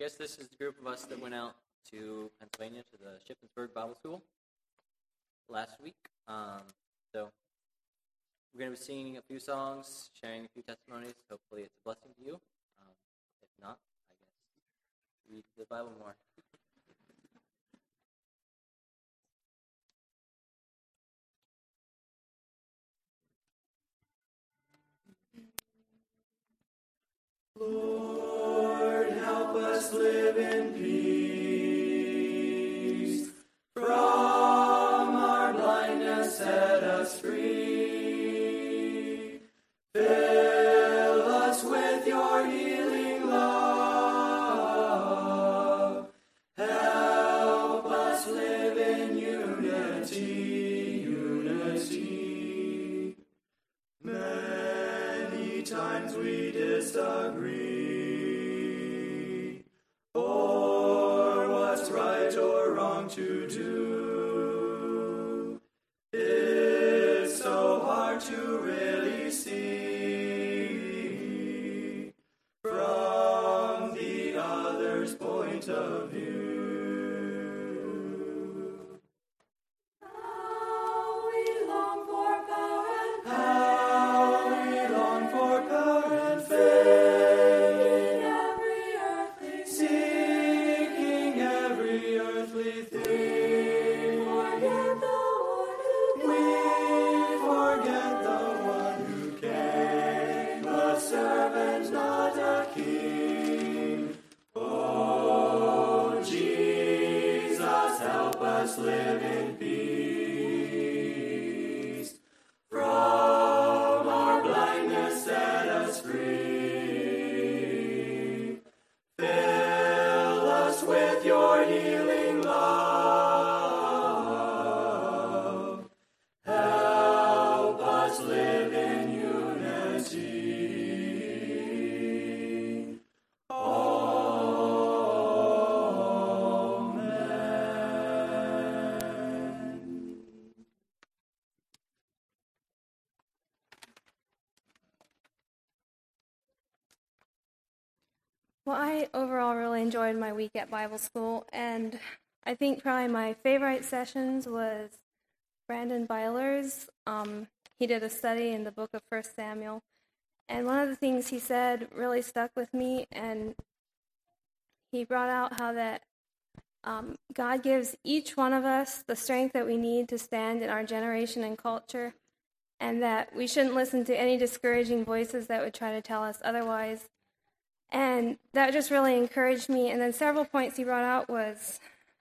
guess this is the group of us that went out to Pennsylvania to the Shippensburg Bible School last week. Um, so we're going to be singing a few songs, sharing a few testimonies. Hopefully, it's a blessing to you. Um, if not, I guess read the Bible more. Lord, us live in peace. From our blindness, set us free. Fill us with your healing love. Help us live in unity, unity. Many times we disagree us live in week at Bible school, and I think probably my favorite sessions was Brandon Byler's. Um, he did a study in the book of First Samuel, and one of the things he said really stuck with me, and he brought out how that um, God gives each one of us the strength that we need to stand in our generation and culture, and that we shouldn't listen to any discouraging voices that would try to tell us otherwise. And that just really encouraged me. And then several points he brought out was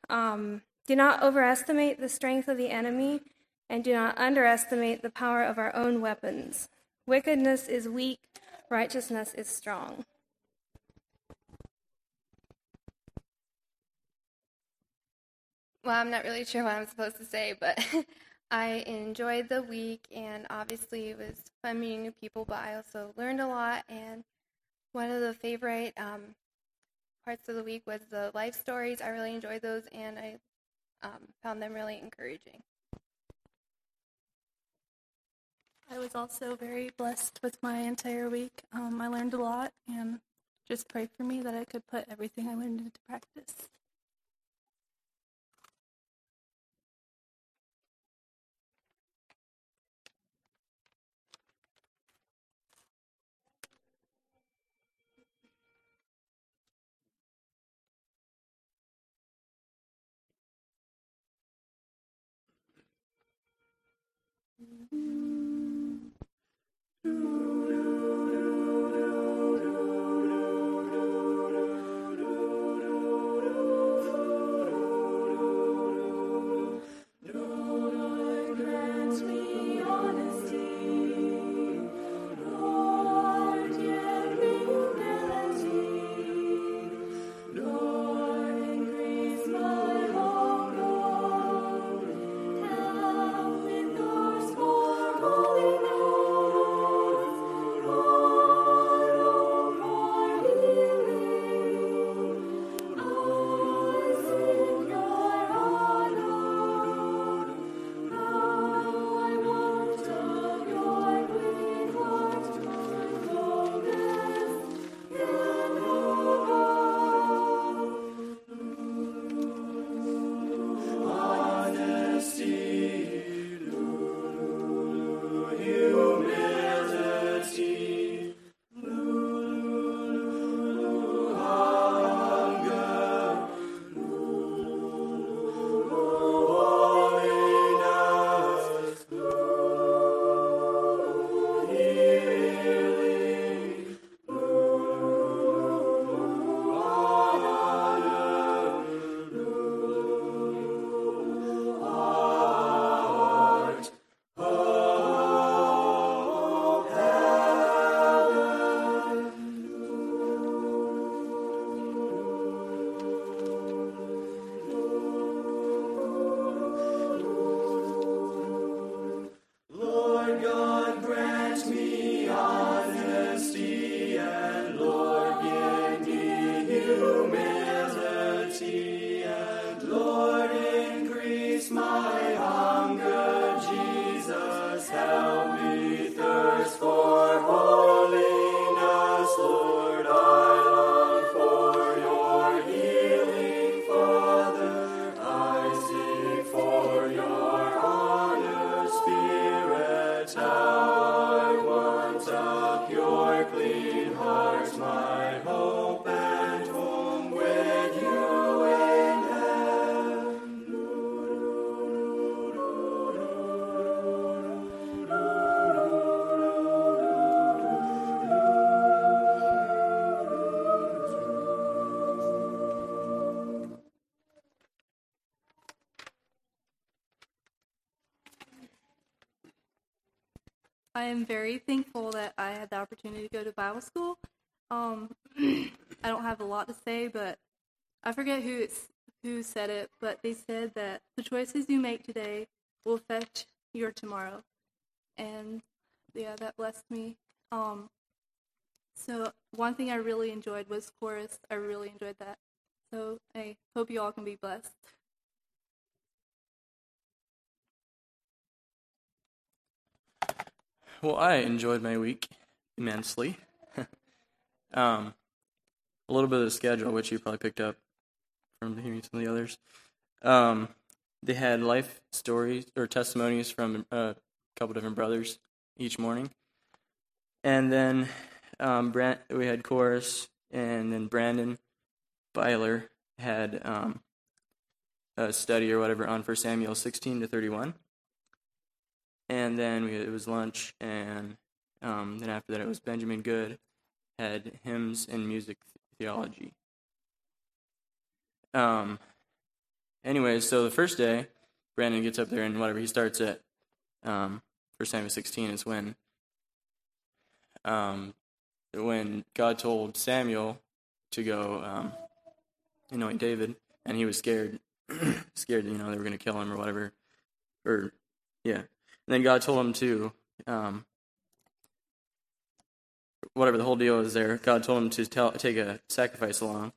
um, do not overestimate the strength of the enemy, and do not underestimate the power of our own weapons. Wickedness is weak, righteousness is strong. Well, I'm not really sure what I'm supposed to say, but I enjoyed the week, and obviously it was fun meeting new people, but I also learned a lot. And one of the favorite um, parts of the week was the life stories. I really enjoyed those, and I um, found them really encouraging. I was also very blessed with my entire week. Um, I learned a lot and just pray for me that I could put everything I learned into practice. うん。Very thankful that I had the opportunity to go to Bible school. Um, I don't have a lot to say, but I forget who who said it, but they said that the choices you make today will affect your tomorrow, and yeah, that blessed me. Um, so one thing I really enjoyed was chorus. I really enjoyed that. So I hope you all can be blessed. Well, I enjoyed my week immensely. um, a little bit of the schedule, which you probably picked up from hearing some of the others. Um, they had life stories or testimonies from a couple different brothers each morning, and then um, we had chorus, and then Brandon Byler had um, a study or whatever on 1 Samuel 16 to 31 and then we, it was lunch, and um, then after that it was Benjamin Good had hymns and music theology. Um. Anyways, so the first day, Brandon gets up there and whatever he starts at um, First Samuel 16 is when um, when God told Samuel to go um, anoint David, and he was scared, scared you know they were going to kill him or whatever, or yeah. And then God told him to, um, whatever the whole deal is there, God told him to tell, take a sacrifice along.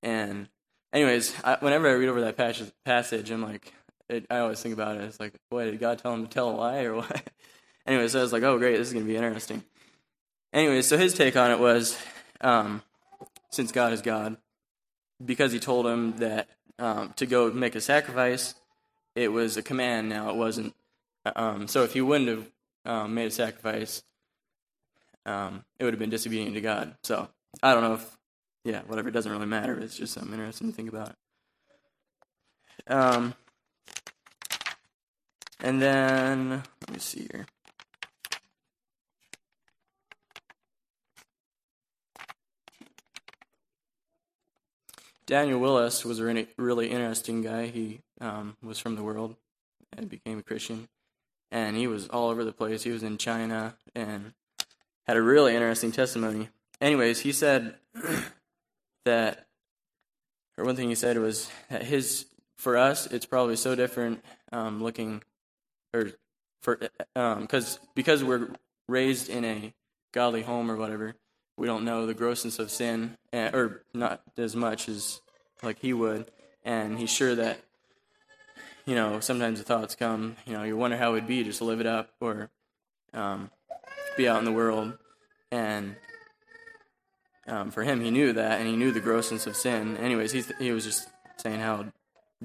And, anyways, I, whenever I read over that passage, passage I'm like, it, I always think about it. It's like, boy, did God tell him to tell a lie or what? anyways, so I was like, oh, great, this is going to be interesting. Anyways, so his take on it was, um, since God is God, because he told him that um, to go make a sacrifice, it was a command now, it wasn't um, so if he wouldn't have um, made a sacrifice, um, it would have been disobedient to God. So I don't know if, yeah, whatever. It doesn't really matter. It's just something interesting to think about. Um, and then let me see here. Daniel Willis was a really, interesting guy. He um, was from the world and became a Christian and he was all over the place. He was in China and had a really interesting testimony. Anyways, he said that, or one thing he said was that his, for us, it's probably so different um, looking, or for, because um, because we're raised in a godly home or whatever, we don't know the grossness of sin, and, or not as much as like he would, and he's sure that you know, sometimes the thoughts come, you know, you wonder how it would be just to live it up or um, be out in the world. And um, for him, he knew that, and he knew the grossness of sin. Anyways, he's, he was just saying how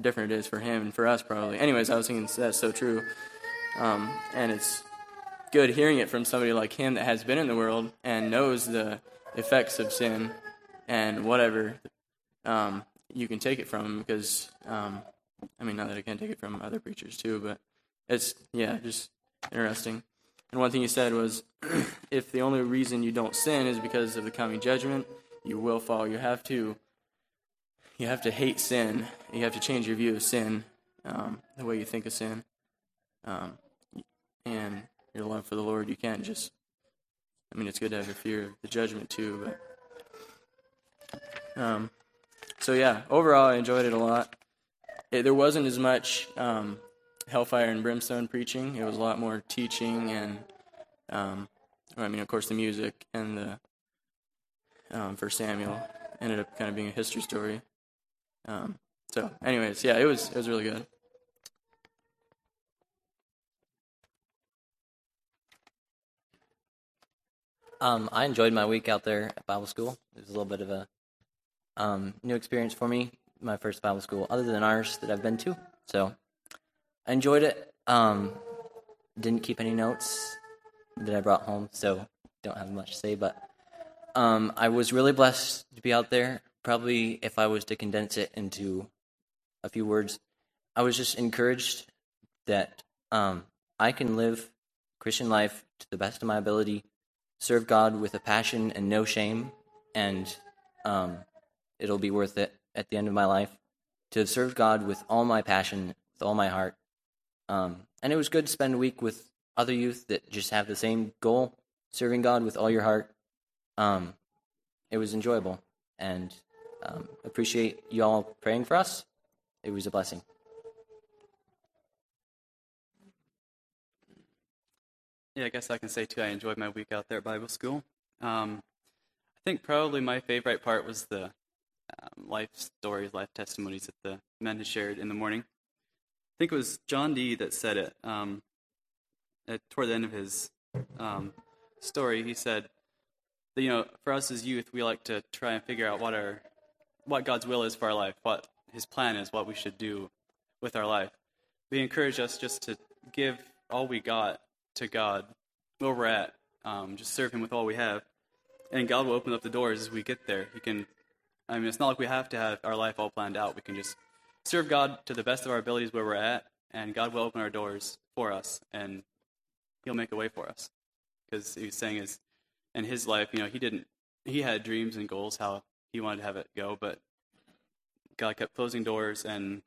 different it is for him and for us, probably. Anyways, I was thinking that's so true. Um, and it's good hearing it from somebody like him that has been in the world and knows the effects of sin and whatever. Um, you can take it from because um, I mean, not that I can't take it from other preachers too, but it's yeah, just interesting. And one thing he said was, if the only reason you don't sin is because of the coming judgment, you will fall. You have to, you have to hate sin. You have to change your view of sin, um, the way you think of sin, um, and your love for the Lord. You can't just. I mean, it's good to have a fear of the judgment too, but. Um, so yeah, overall, I enjoyed it a lot it, there wasn't as much um, hellfire and brimstone preaching. It was a lot more teaching and, um, I mean, of course, the music and the um, First Samuel ended up kind of being a history story. Um, so, anyways, yeah, it was it was really good. Um, I enjoyed my week out there at Bible school. It was a little bit of a um, new experience for me my first Bible school, other than ours that I've been to. So I enjoyed it. Um, didn't keep any notes that I brought home, so don't have much to say. But um, I was really blessed to be out there. Probably, if I was to condense it into a few words, I was just encouraged that um, I can live Christian life to the best of my ability, serve God with a passion and no shame, and um, it'll be worth it at the end of my life to have served God with all my passion, with all my heart. Um, and it was good to spend a week with other youth that just have the same goal, serving God with all your heart. Um, it was enjoyable, and um, appreciate you all praying for us. It was a blessing. Yeah, I guess I can say too. I enjoyed my week out there at Bible school. Um, I think probably my favorite part was the um, life stories, life testimonies that the men had shared in the morning. I think it was John Dee that said it. Um, at, toward the end of his um, story, he said that you know, for us as youth, we like to try and figure out what our what God's will is for our life, what His plan is, what we should do with our life. He encouraged us just to give all we got to God where we're at. Um, just serve Him with all we have, and God will open up the doors as we get there. He can. I mean, it's not like we have to have our life all planned out. We can just serve God to the best of our abilities where we're at, and God will open our doors for us, and He'll make a way for us. Because He's saying is, in His life, you know, He didn't. He had dreams and goals how He wanted to have it go, but God kept closing doors, and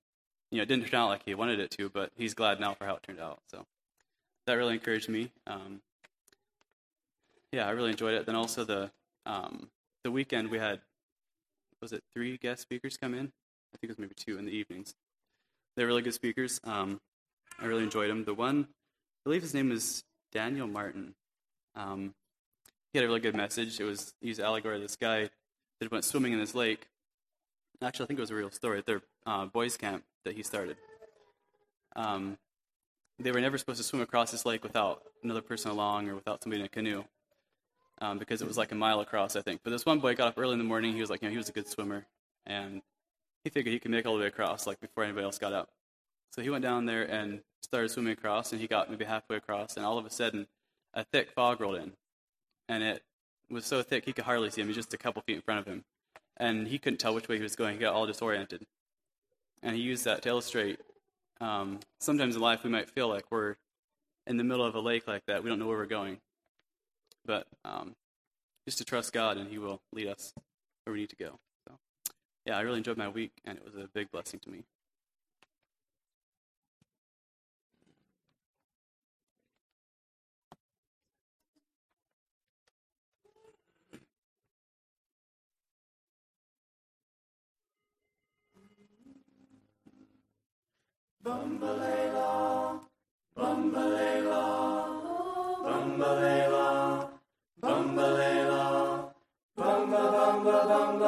you know, it didn't turn out like He wanted it to. But He's glad now for how it turned out. So that really encouraged me. Um, yeah, I really enjoyed it. Then also the um, the weekend we had was it three guest speakers come in? I think it was maybe two in the evenings. They're really good speakers. Um, I really enjoyed them. The one, I believe his name is Daniel Martin. Um, he had a really good message. It was he used allegory of this guy that went swimming in this lake. Actually, I think it was a real story at their uh, boys' camp that he started. Um, they were never supposed to swim across this lake without another person along or without somebody in a canoe um, because it was like a mile across, I think. But this one boy got up early in the morning. He was like, you know, he was a good swimmer, and he figured he could make all the way across, like before anybody else got up. So he went down there and started swimming across, and he got maybe halfway across, and all of a sudden, a thick fog rolled in, and it was so thick he could hardly see him. He was just a couple feet in front of him, and he couldn't tell which way he was going. He got all disoriented, and he used that to illustrate. Um, sometimes in life, we might feel like we're in the middle of a lake like that. We don't know where we're going but um, just to trust God and He will lead us where we need to go. So, yeah, I really enjoyed my week, and it was a big blessing to me. Bumbalela, bumbalela, bumbalela,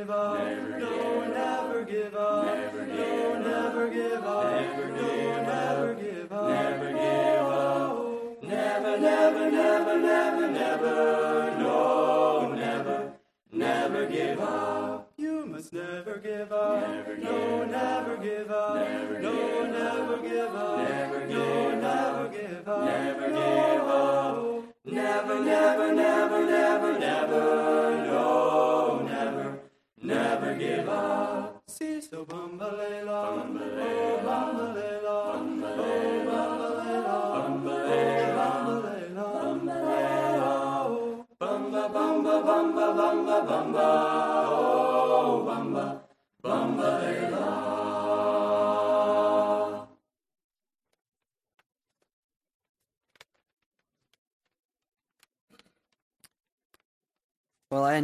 give up, no, never give up, never, no, never give up, never, no, never give up, never give up, never, never, never, never, never, no, never, never give up. You must never give up, no, never give up, no, never give up,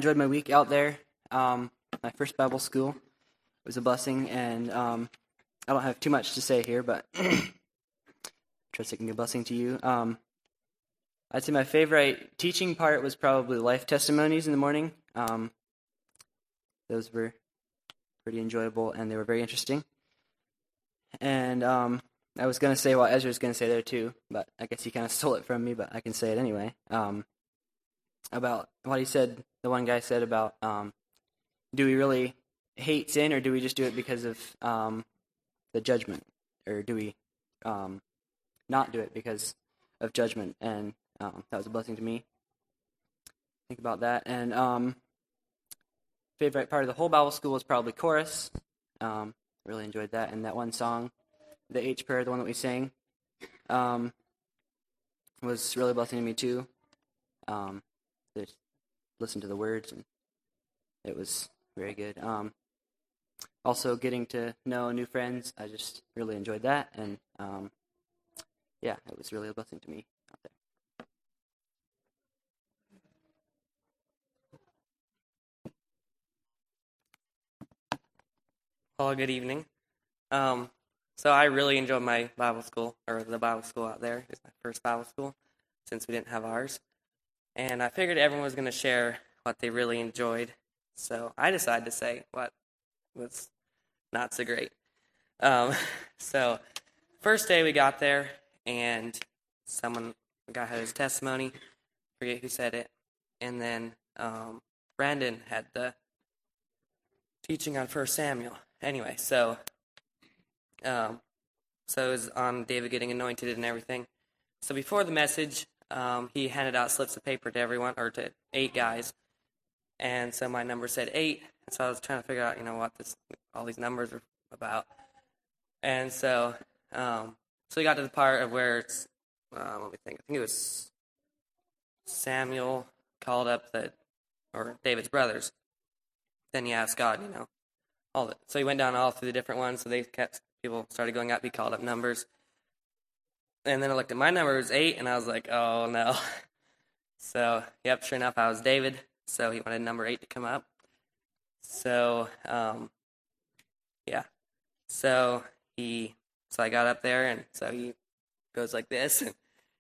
enjoyed my week out there. Um, my first Bible school was a blessing, and um, I don't have too much to say here, but trust it can be a blessing to you. Um, I'd say my favorite teaching part was probably life testimonies in the morning. Um, those were pretty enjoyable, and they were very interesting. And um, I was going to say what Ezra was going to say there too, but I guess he kind of stole it from me, but I can say it anyway. Um, about what he said, the one guy said about um, do we really hate sin or do we just do it because of um, the judgment? Or do we um, not do it because of judgment? And um, that was a blessing to me. Think about that. And um, favorite part of the whole Bible school was probably chorus. Um, really enjoyed that. And that one song, the H prayer, the one that we sang, um, was really a blessing to me too. Um, just listen to the words, and it was very good. Um, also, getting to know new friends, I just really enjoyed that, and um, yeah, it was really a blessing to me out there. Hello, good evening. Um, so I really enjoyed my Bible school, or the Bible school out there. It's my first Bible school since we didn't have ours. And I figured everyone was going to share what they really enjoyed. So I decided to say what was not so great. Um, so, first day we got there, and someone, got his testimony, forget who said it, and then um, Brandon had the teaching on First Samuel. Anyway, so um, so it was on David getting anointed and everything. So before the message, um, he handed out slips of paper to everyone or to eight guys, and so my number said eight. And so I was trying to figure out, you know, what this all these numbers are about. And so, um, so we got to the part of where it's, uh, let me think. I think it was Samuel called up the, or David's brothers. Then he asked God, you know, all the, so he went down all through the different ones. So they kept people started going up. He called up numbers, and then I looked at my number it was eight, and I was like, oh no. So yep, sure enough, I was David. So he wanted number eight to come up. So um, yeah, so he so I got up there, and so he goes like this, and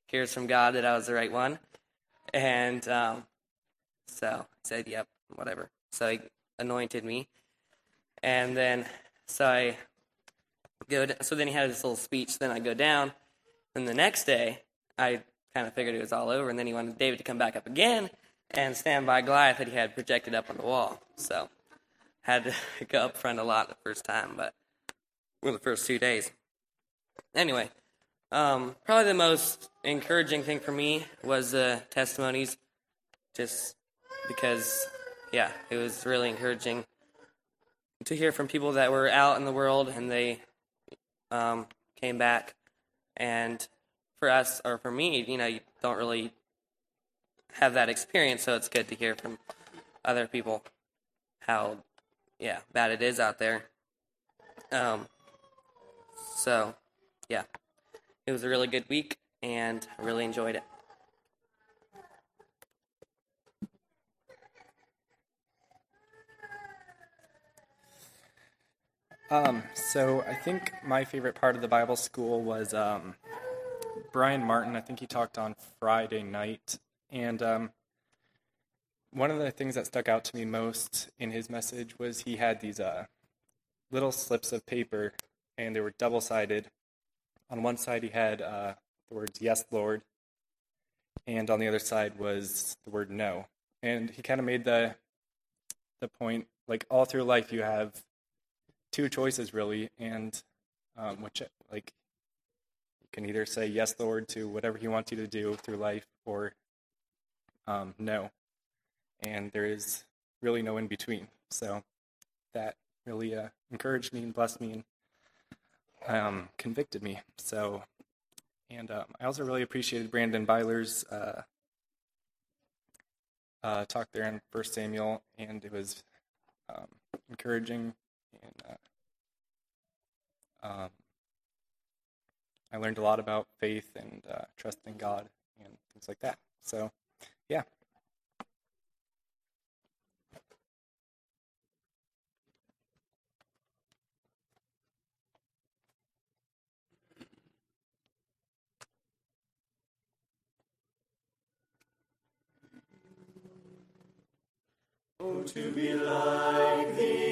hears from God that I was the right one, and um, so I said, yep, whatever. So he anointed me, and then so I go. So then he had this little speech. Then I go down. And the next day, I kind of figured it was all over. And then he wanted David to come back up again and stand by Goliath that he had projected up on the wall. So had to go up front a lot the first time, but well, the first two days. Anyway, um, probably the most encouraging thing for me was the testimonies, just because, yeah, it was really encouraging to hear from people that were out in the world and they um, came back. And for us, or for me, you know, you don't really have that experience, so it's good to hear from other people how, yeah, bad it is out there. Um, so, yeah, it was a really good week, and I really enjoyed it. Um, so I think my favorite part of the Bible school was um, Brian Martin. I think he talked on Friday night, and um, one of the things that stuck out to me most in his message was he had these uh, little slips of paper, and they were double-sided. On one side, he had uh, the words "Yes, Lord," and on the other side was the word "No." And he kind of made the the point, like all through life, you have two choices really, and um, which like you can either say yes, Lord, to whatever He wants you to do through life, or um, no, and there is really no in between. So that really uh, encouraged me and blessed me and um, convicted me. So, and um, I also really appreciated Brandon Byler's uh, uh, talk there in First Samuel, and it was um, encouraging and uh, um, I learned a lot about faith and uh, trust in God and things like that. So, yeah. Oh, to be like thee.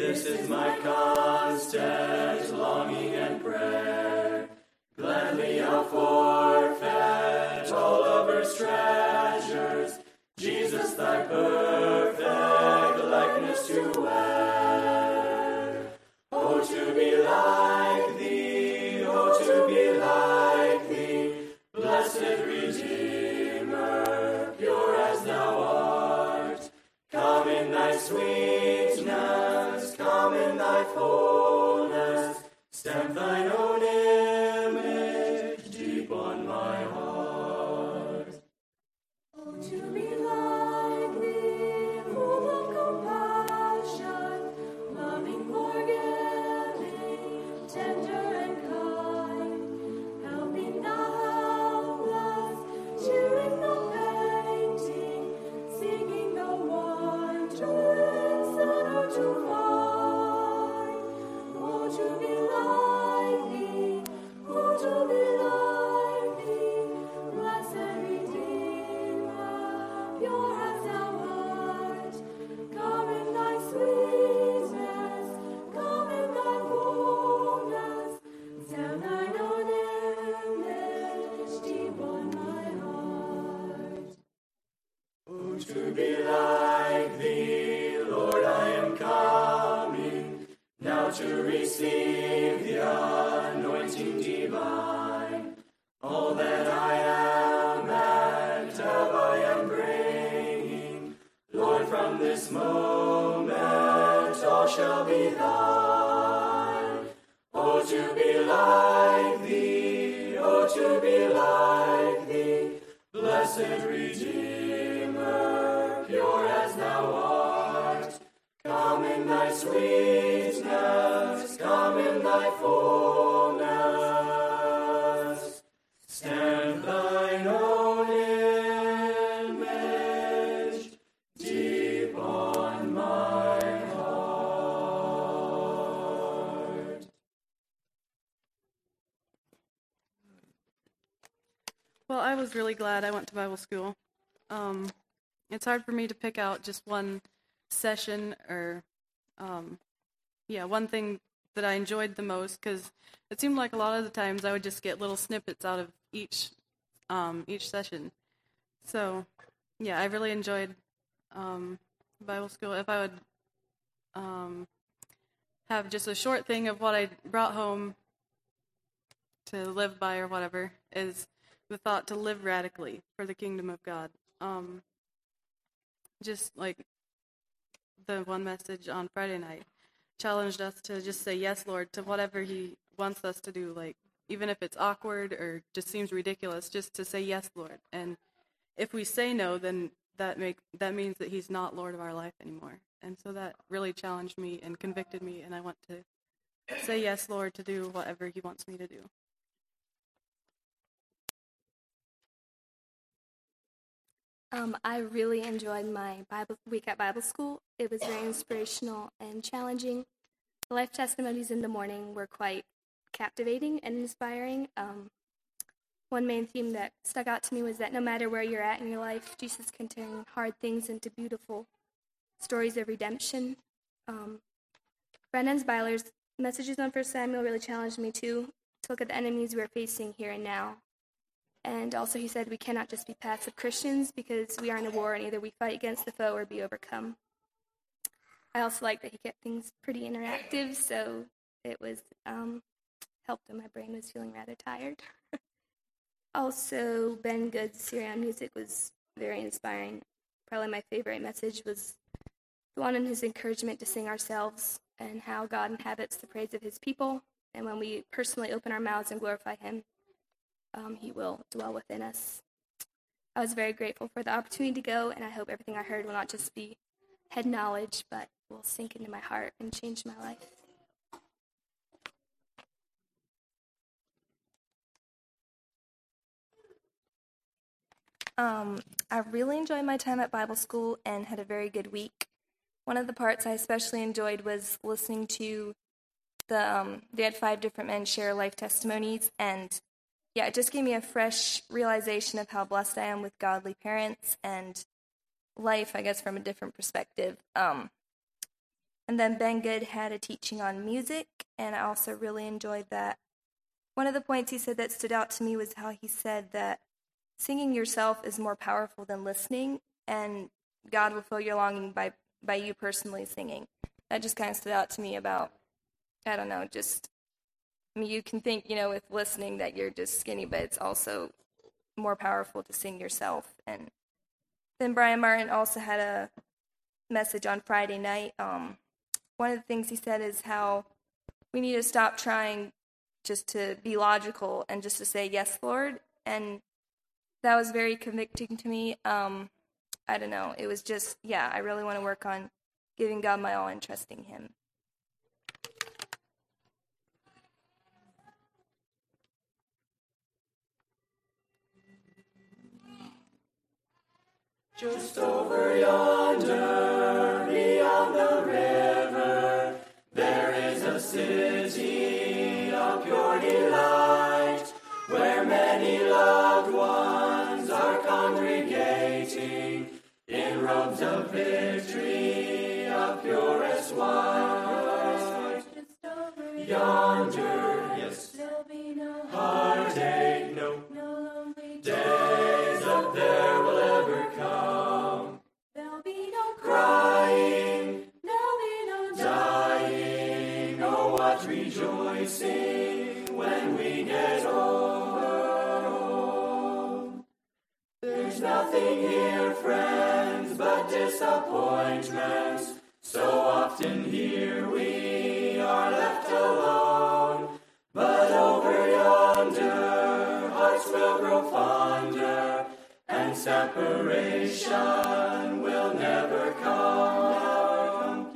This is my constant longing and prayer. Gladly I'll forfeit all of earth's treasures, Jesus, thy perfect likeness to wear. Oh, to be like was really glad I went to Bible school. Um, it's hard for me to pick out just one session or, um, yeah, one thing that I enjoyed the most because it seemed like a lot of the times I would just get little snippets out of each um, each session. So, yeah, I really enjoyed um, Bible school. If I would um, have just a short thing of what I brought home to live by or whatever is the thought to live radically for the kingdom of God. Um, just like the one message on Friday night challenged us to just say yes, Lord, to whatever He wants us to do. Like even if it's awkward or just seems ridiculous, just to say yes, Lord. And if we say no, then that make that means that He's not Lord of our life anymore. And so that really challenged me and convicted me, and I want to say yes, Lord, to do whatever He wants me to do. Um, I really enjoyed my Bible week at Bible school. It was very inspirational and challenging. The life testimonies in the morning were quite captivating and inspiring. Um, one main theme that stuck out to me was that no matter where you're at in your life, Jesus can turn hard things into beautiful stories of redemption. Um, Brandon's Byler's messages on First Samuel really challenged me too to look at the enemies we're facing here and now and also, he said we cannot just be passive Christians because we are in a war and either we fight against the foe or be overcome. I also like that he kept things pretty interactive, so it was um, helped when my brain was feeling rather tired. also, Ben Good's Syrian music was very inspiring. Probably my favorite message was the one in his encouragement to sing ourselves and how God inhabits the praise of his people. And when we personally open our mouths and glorify him, um, he will dwell within us. I was very grateful for the opportunity to go, and I hope everything I heard will not just be head knowledge, but will sink into my heart and change my life. Um, I really enjoyed my time at Bible school and had a very good week. One of the parts I especially enjoyed was listening to the um, they had five different men share life testimonies, and yeah, it just gave me a fresh realization of how blessed I am with godly parents and life, I guess, from a different perspective. Um, and then Ben Good had a teaching on music, and I also really enjoyed that. One of the points he said that stood out to me was how he said that singing yourself is more powerful than listening, and God will fill your longing by by you personally singing. That just kind of stood out to me about I don't know, just I mean you can think, you know, with listening that you're just skinny, but it's also more powerful to sing yourself. And then Brian Martin also had a message on Friday night. Um, one of the things he said is how we need to stop trying just to be logical and just to say yes, Lord. And that was very convicting to me. Um, I don't know. It was just, yeah, I really want to work on giving God my all and trusting Him. Just over yonder, beyond the river, there is a city of pure delight, where many loved ones are congregating in robes of victory of purest white. Yonder, disappointments. So often here we are left alone. But over yonder, hearts will grow fonder, and separation will never come.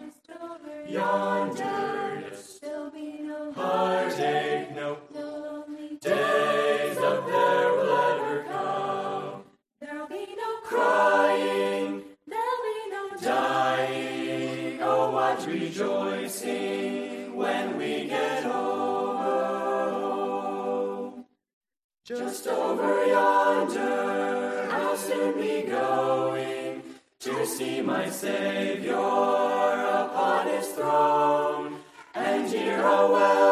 Yonder, There'll be no heartache, no lonely days there will ever come. There'll be no Crying, rejoicing when we get home. Just over yonder, I'll soon be going to see my Savior upon his throne, and hear a well